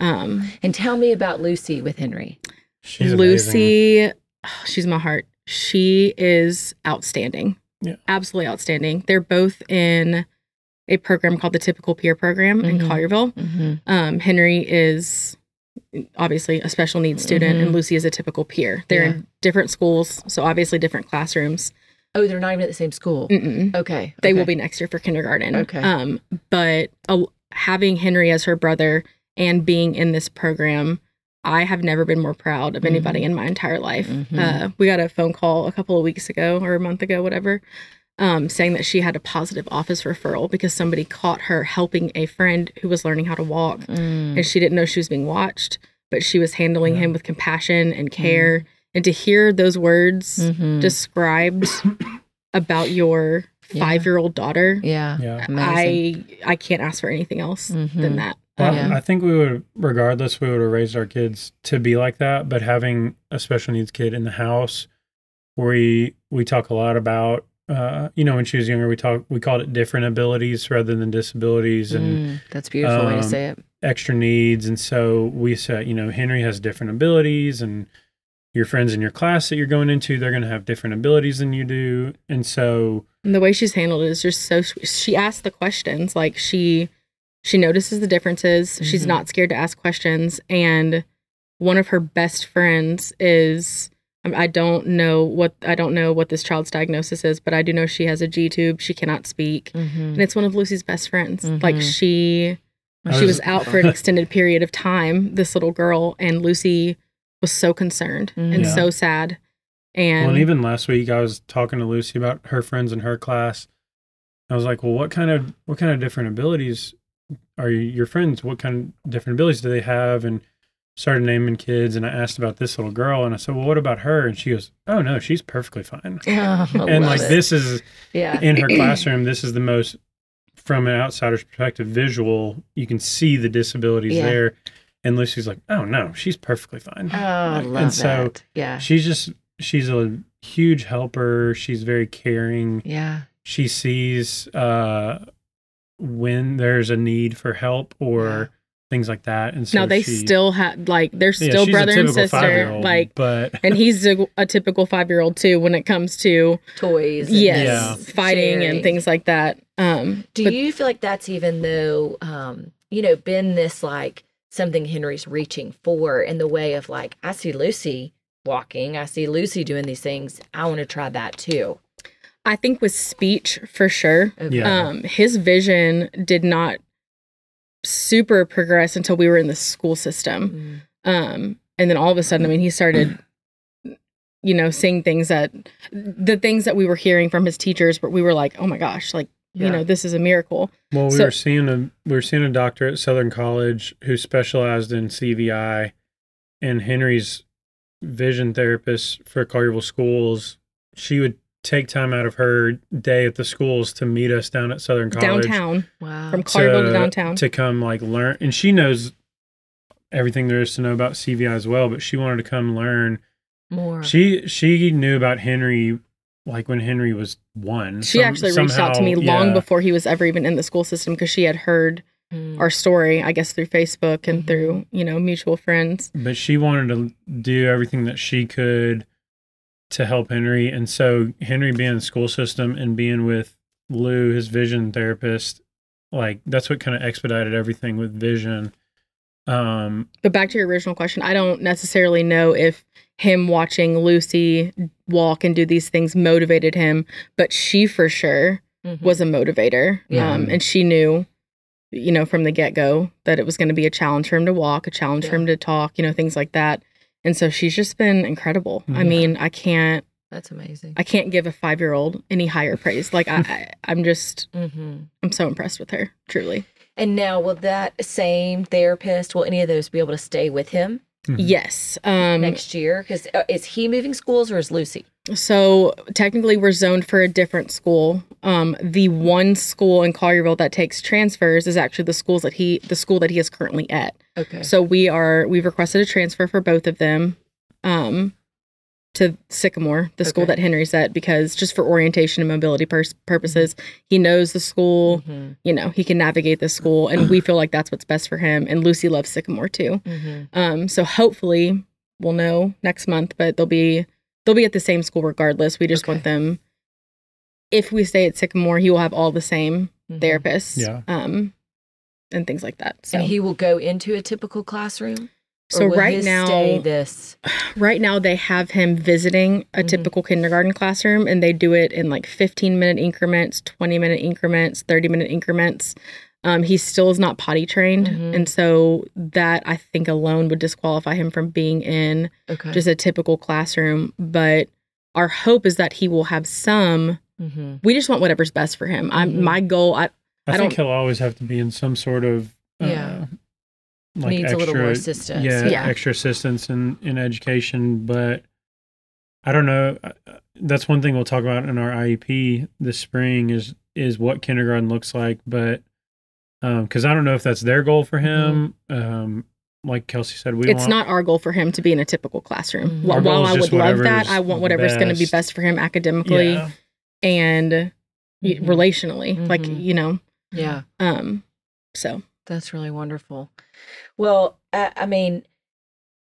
Um, And tell me about Lucy with Henry. she's. Lucy, oh, [SIGHS] she's my heart. She is outstanding. Yeah. Absolutely outstanding. They're both in a program called the Typical Peer Program in Mhm. Collierville. Mm-hmm. Um, Henry is obviously a special needs student, and Lucy is a typical peer. They're Yeah. in different schools, so obviously different classrooms. Oh, they're not even at the same school. Mm-mm. Okay. They will be next year for kindergarten. Okay. Um, but uh, having Henry as her brother and being in this program, I have never been more proud of anybody Mhm. in my entire life. Mhm. Uh, we got a phone call a couple of weeks ago or a month ago, whatever, um, saying that she had a positive office referral because somebody caught her helping a friend who was learning how to walk Mm. and she didn't know she was being watched. but she was handling Yeah. him with compassion and care. And to hear those words Mhm. described [COUGHS] about your Yeah. five year old daughter, yeah. Yeah. Amazing. I I can't ask for anything else Mhm. than that. Well, Um, Yeah. I think we would, regardless, we would have raised our kids to be like that. But having a special needs kid in the house, we we talk a lot about, uh, you know, when she was younger, we talk we called it different abilities rather than disabilities and Mm, that's a beautiful way to um, say it. extra needs. And so we said, you know, Henry has different abilities, and your friends in your class that you're going into, they're going to have different abilities than you do. And so, And the way she's handled it is just so sweet. She asks the questions like she she notices the differences. She's Mhm. not scared to ask questions. And one of her best friends is I I don't know what I don't know what this child's diagnosis is, but I do know she has a G tube. She cannot speak, Mhm. and it's one of Lucy's best friends. Like Mhm. she I she was- was out for an [LAUGHS] extended period of time. This little girl and Lucy was so concerned and Mhm. Yeah. so sad. And, well, and even last week, I was talking to Lucy about her friends in her class. I was like, well, what kind of what kind of different abilities are you, your friends? What kind of different abilities do they have? And started naming kids. And I asked about this little girl, and I said, well, what about her? And she goes, oh no, she's perfectly fine. [LAUGHS] Oh, [LAUGHS] and like it. this is yeah. in her [CLEARS THROAT] classroom. This is the most from an outsider's perspective visual. You can see the disabilities Yeah. there. And Lucy's like, oh no, she's perfectly fine. Oh, I And love so that. Yeah. She's just she's a huge helper. She's very caring. Yeah. She sees uh when there's a need for help or Yeah. things like that. And so now they she, still have like they're still she's a brother and sister. Like but [LAUGHS] and he's a, a typical five year old too when it comes to Toys. and yes Yeah. fighting sharing. and things like that. Um, Do but you feel like that's even though, um, you know, been this like something Henry's reaching for in the way of like, I see Lucy walking, I see Lucy doing these things. I want to try that too. I think with speech for sure. Okay. Yeah. Um, his vision did not super progress until we were in the school system. Mm. Um, and then all of a sudden, I mean, he started, you know, seeing things that the things that we were hearing from his teachers, but we were like, oh my gosh, like, Yeah. you know, this is a miracle. well, we So- were seeing a we were seeing a doctor at Southern College who specialized in CVI, and Henry's vision therapist for Collierville schools. She would take time out of her day at the schools to meet us down at Southern College. Downtown, Wow. from Collierville to downtown. to come like learn and she knows everything there is to know about CVI as well but she wanted to come learn More. she she knew about Henry like when Henry was one she Some- actually reached out to me long yeah. before he was ever even in the school system because she had heard Mm. our story, I guess, through Facebook and Mhm. through, you know, mutual friends. but she wanted to do everything that she could to help Henry and so Henry being in the school system and being with Lou his vision therapist like that's what kind of expedited everything with vision um But back to your original question, I don't necessarily know if him watching Lucy walk and do these things motivated him, but she for sure Mhm. was a motivator. Yeah. Um, and she knew, you know, from the get go that it was going to be a challenge for him to walk, a challenge for him to talk, you know, things like that. And so she's just been incredible. I Mhm. mean, I can't, That's amazing. I can't give a five year old any higher praise. Like I, I, I'm just, hmm I'm so impressed with her, truly. And now, will that same therapist, will any of those be able to stay with him mhm. Yes. Um, next year? Because uh, is he moving schools or is Lucy? So technically, we're zoned for a different school. Um, the one school in Collierville that takes transfers is actually the schools that he, the school that he is currently at. Okay. So we are, we've requested a transfer for both of them, um, to Sycamore, the school that Henry's at, because just for orientation and mobility pers- purposes, he knows the school. Mhm. You know, he can navigate the school, and we feel like that's what's best for him. And Lucy loves Sycamore too. Mhm. Um, so hopefully we'll know next month, but they'll be they'll be at the same school regardless. We just Okay. want them. If we stay at Sycamore, he will have all the same Mhm. therapists, Yeah. um, and things like that. So And he will go into a typical classroom. Or so will right his now, stay this. [SIGHS] right now they have him visiting a Mhm. typical kindergarten classroom, and they do it in like fifteen minute increments, twenty minute increments, thirty minute increments. Um, he still is not potty trained, Mhm. and so that I think alone would disqualify him from being in Okay. just a typical classroom. But our hope is that he will have some. hmm We just want whatever's best for him. I'm Mhm. my goal. I I, I think don't- he'll always have to be in some sort of uh, Yeah. Like Needs extra, a little more assistance. Yeah, Yeah. extra assistance in in education, but I don't know. Uh, That's one thing we'll talk about in our IEP this spring is is what kindergarten looks like, but um because I don't know if that's their goal for him. Um, like Kelcie said, we it's want, not our goal for him to be in a typical classroom. Mhm. Wh- While I would love that, I want whatever's going to be best. best for him academically Yeah. and y- Mhm. relationally. Like Mhm. you know, Yeah. um. So That's really wonderful. Well, I, I mean,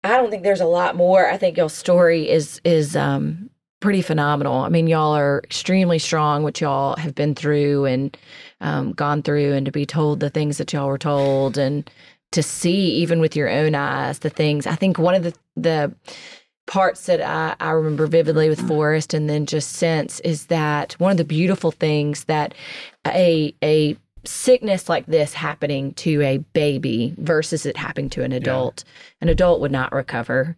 I don't think there's a lot more. I think y'all's story is is um pretty phenomenal. I mean, y'all are extremely strong, what y'all have been through and um, gone through, and to be told the things that y'all were told, and to see even with your own eyes the things. I think one of the the parts that I, I remember vividly with Forrest, and then just since is that one of the beautiful things that a a sickness like this happening to a baby versus it happening to an adult. An adult would not recover.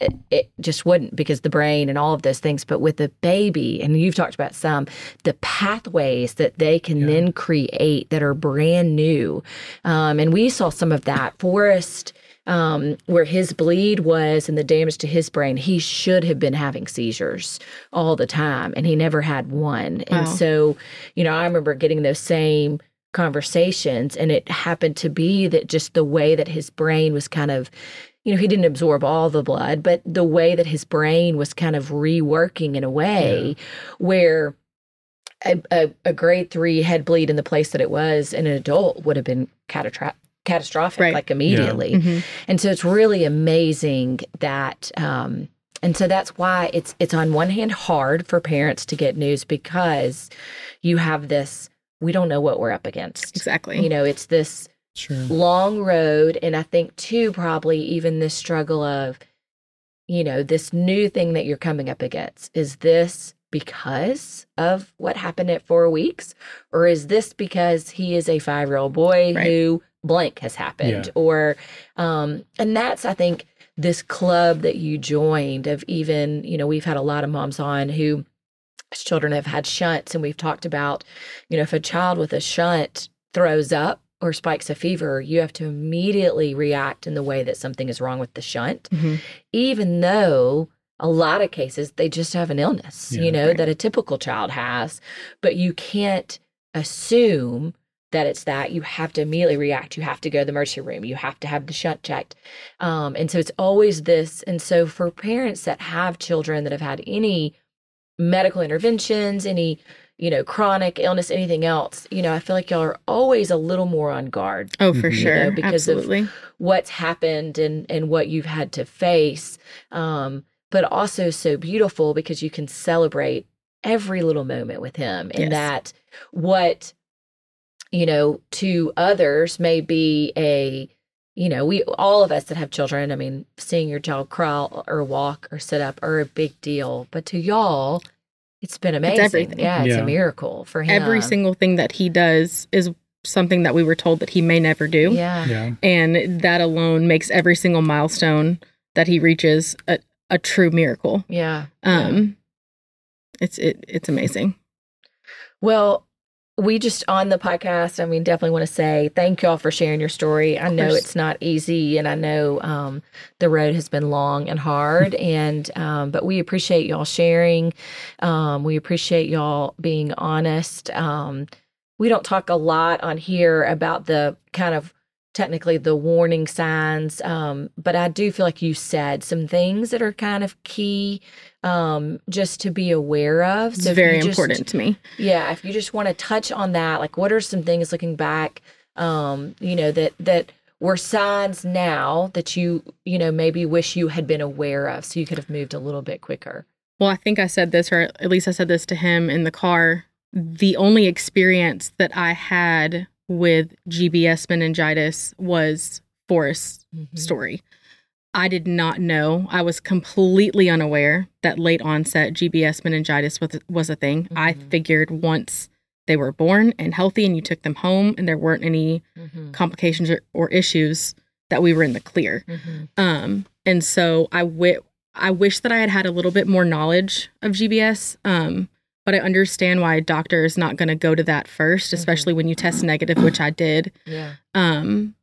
It, it just wouldn't because the brain and all of those things. But with a baby, and you've talked about some, the pathways that they can Yeah. then create that are brand new. Um, and we saw some of that. Forrest, um, where his bleed was and the damage to his brain, he should have been having seizures all the time, and he never had one. And so, you know, I remember getting those same conversations, and it happened to be that just the way that his brain was kind of, you know, he didn't absorb all the blood, but the way that his brain was kind of reworking in a way where a, a, a grade three head bleed in the place that it was in an adult would have been catastrophic. Catastrophic, Right. like immediately. mhm. And so it's really amazing that um and so that's why it's it's on one hand hard for parents to get news because you have this we don't know what we're up against. exactly. You know, it's this Sure. long road and I think too probably even this struggle of you know, this new thing that you're coming up against. Is this because of what happened at 4 weeks or is this because he is a 5-year-old boy Right. who blank has happened Yeah. or um and that's I think this club that you joined of even, you know, we've had a lot of moms on who children have had shunts and we've talked about, you know, if a child with a shunt throws up or spikes a fever, you have to immediately react in the way that something is wrong with the shunt, Mhm. even though a lot of cases they just have an illness, Yeah. you know, Right. that a typical child has, but you can't assume that it's that you have to immediately react you have to go to the emergency room you have to have the shunt checked um, and so it's always this and so for parents that have children that have had any medical interventions any you know chronic illness anything else you know i feel like y'all are always a little more on guard Oh, for Mhm. Sure. know, because of- Absolutely. what's happened and and what you've had to face um but also so beautiful because you can celebrate every little moment with him and Yes. that what you know to others may be a you know we all of us that have children i mean seeing your child crawl or walk or sit up are a big deal but to y'all it's been amazing everything. yeah it's Yeah. a miracle for him Every single thing that he does is something that we were told that he may never do. yeah Yeah. And that alone makes every single milestone that he reaches a, a true miracle. yeah Um it's it it's amazing. Well, we just on the podcast, I mean, definitely want to say thank y'all for sharing your story. I know it's not easy and I know um, the road has been long and hard [LAUGHS] and um, but we appreciate y'all sharing. Um, we appreciate y'all being honest. Um, we don't talk a lot on here about the kind of technically the warning signs um, but i do feel like you said some things that are kind of key um, just to be aware of It's So if very just- important to me. yeah if you just want to touch on that like what are some things looking back um you know that that were signs now that you you know maybe wish you had been aware of so you could have moved a little bit quicker Well, I think I said this, or at least I said this to him in the car. The only experience that I had with GBS meningitis was Forrest's story. I did not know. I was completely unaware that late onset GBS meningitis was, was a thing. I Mhm. figured once they were born and healthy and you took them home and there weren't any Mhm. complications or, or issues that we were in the clear. Mhm. Um, and so I I wish that I had had a little bit more knowledge of GBS. Um, but I understand why a doctor is not going to go to that 1st Mhm. especially when you test negative, which I did. yeah Um,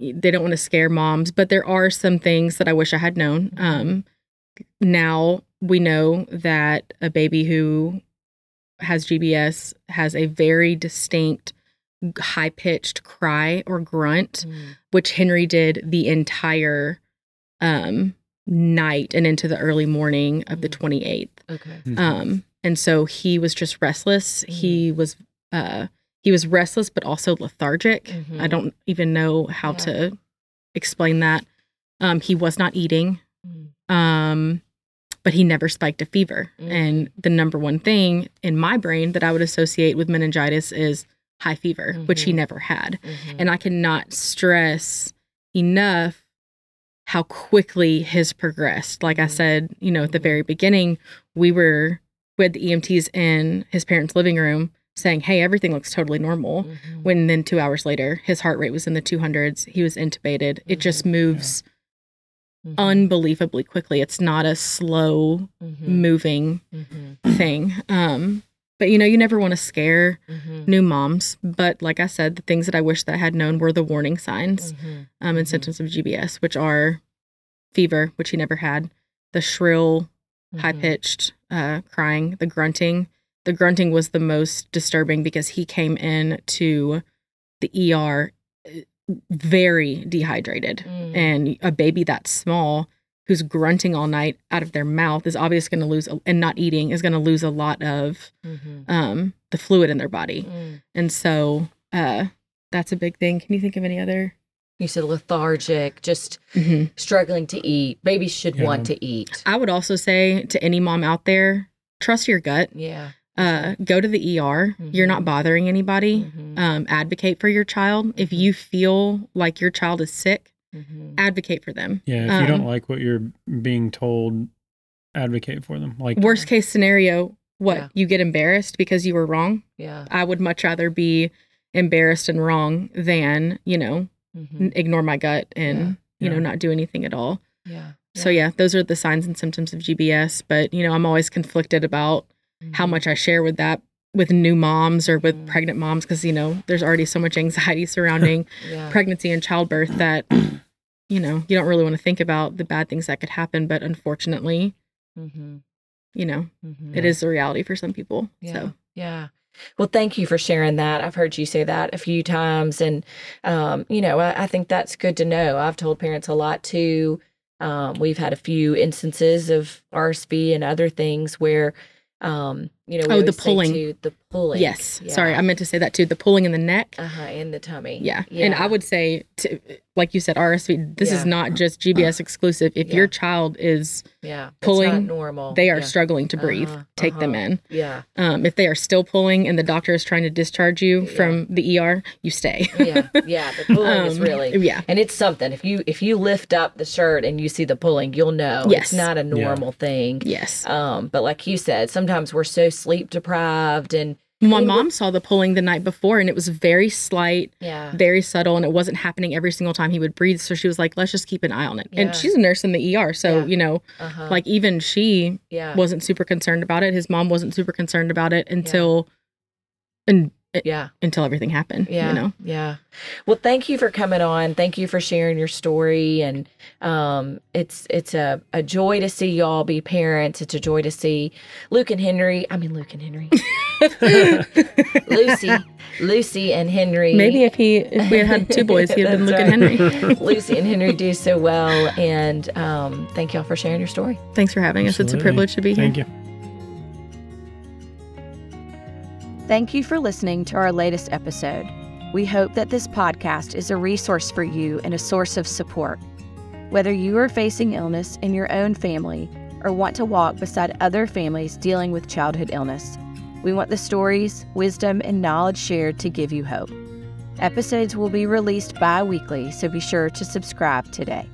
they don't want to scare moms, but there are some things that I wish I had known. Um, now we know that a baby who has GBS has a very distinct high pitched cry or grunt, Mm. which Henry did the entire um, night and into the early morning of the Mm. 28th. Okay. Mhm. Um, and so he was just restless. He was uh, he was restless, but also lethargic. Mhm. I don't even know how Yeah. to explain that. Um, he was not eating Mm. um, but he never spiked a fever. Mhm. And the number one thing in my brain that I would associate with meningitis is high fever, which he Mhm. never had. Mhm. And I cannot stress enough how quickly his progressed. Like I Mhm. said, you know, at the very beginning, we were we had the EMTs in his parents' living room saying, Hey, everything looks totally normal. Mhm. When then two hours later, his heart rate was in the 200s. He was intubated. It just moves Mhm. unbelievably quickly. It's not a slow Mhm. moving Mhm. thing. Um, but you know, you never want to scare Mhm. new moms. But like I said, the things that I wish that I had known were the warning signs um, and symptoms of GBS, which are fever, which he never had, the shrill, high pitched uh, crying, the grunting. The grunting was the most disturbing because he came in to the ER very dehydrated Mm. and a baby that small who's grunting all night out of their mouth is obviously going to lose a- and not eating is going to lose a lot of Mhm. um, the fluid in their body Mm. and so uh, that's a big thing can you think of any other You said lethargic, just Mhm. struggling to eat. Babies should Yeah. want to eat. i would also say to any mom out there trust your gut Yeah. uh, go to the er you're not Mhm. bothering anybody Mhm. um, advocate for your child if Mhm. you feel like your child is sick Mhm. advocate for them Yeah, if you don't Um, like what you're being told, advocate for them. Like worst case scenario what Yeah. you get embarrassed because you were wrong Yeah. I would much rather be embarrassed and wrong than, you know, Mhm. ignore my gut and, Yeah. you know, Yeah. not do anything at all. Yeah. So, yeah, those are the signs and symptoms of GBS. But, you know, I'm always conflicted about how Mhm. much I share with that with new moms or with Mhm. pregnant moms because, you know, there's already so much anxiety surrounding [LAUGHS] Yeah. pregnancy and childbirth that, [CLEARS THROAT] you know, you don't really want to think about the bad things that could happen. But unfortunately, Mhm. you know, Mhm. it is the reality for some people. Yeah. So, Yeah. Well, thank you for sharing that. I've heard you say that a few times. And, um, you know, I, I think that's good to know. I've told parents a lot too. Um, we've had a few instances of RSV and other things where, um, you know, we Oh, the always say, pulling. too, the pulling. yes. Sorry, I meant to say that too. The pulling in the neck. uh-huh, in the tummy. Yeah. And I would say, to, like you said, RSV, this Yeah. is not just GBS exclusive. If Yeah. your child is, yeah, it's not pulling, normal. they are yeah. struggling to breathe, Uh-huh, take them uh-huh. in. Yeah. Um, if they are still pulling and the doctor is trying to discharge you Yeah. from the ER, you stay. Yeah. Yeah. The [LAUGHS] pulling is Um, really. Yeah. And it's something. If you if you lift up the shirt and you see the pulling, you'll know Yes. it's not a normal thing. Yes. Um, but like you said, sometimes we're so sleep deprived and My mom saw the pulling the night before and it was very slight, yeah, very subtle, and it wasn't happening every single time he would breathe. So she was like, let's just keep an eye on it. Yeah. And she's a nurse in the ER. So, Yeah. you know, uh-huh. like even she yeah, wasn't super concerned about it. His mom wasn't super concerned about it until. And yeah, until everything happened. yeah, You know? yeah. Well, thank you for coming on. Thank you for sharing your story, and um, it's it's a, a joy to see y'all be parents. It's a joy to see Luke and Henry. I mean, Luke and Henry, [LAUGHS] Lucy, Lucy and Henry. Maybe if he if we had had two boys, he'd have been luke looking right. Henry. [LAUGHS] Lucy and Henry do so well, and um, thank y'all for sharing your story. Thanks for having us. It's a privilege to be here. Thank you. Thank you for listening to our latest episode. We hope that this podcast is a resource for you and a source of support. Whether you are facing illness in your own family or want to walk beside other families dealing with childhood illness, we want the stories, wisdom, and knowledge shared to give you hope. Episodes will be released bi weekly, so be sure to subscribe today.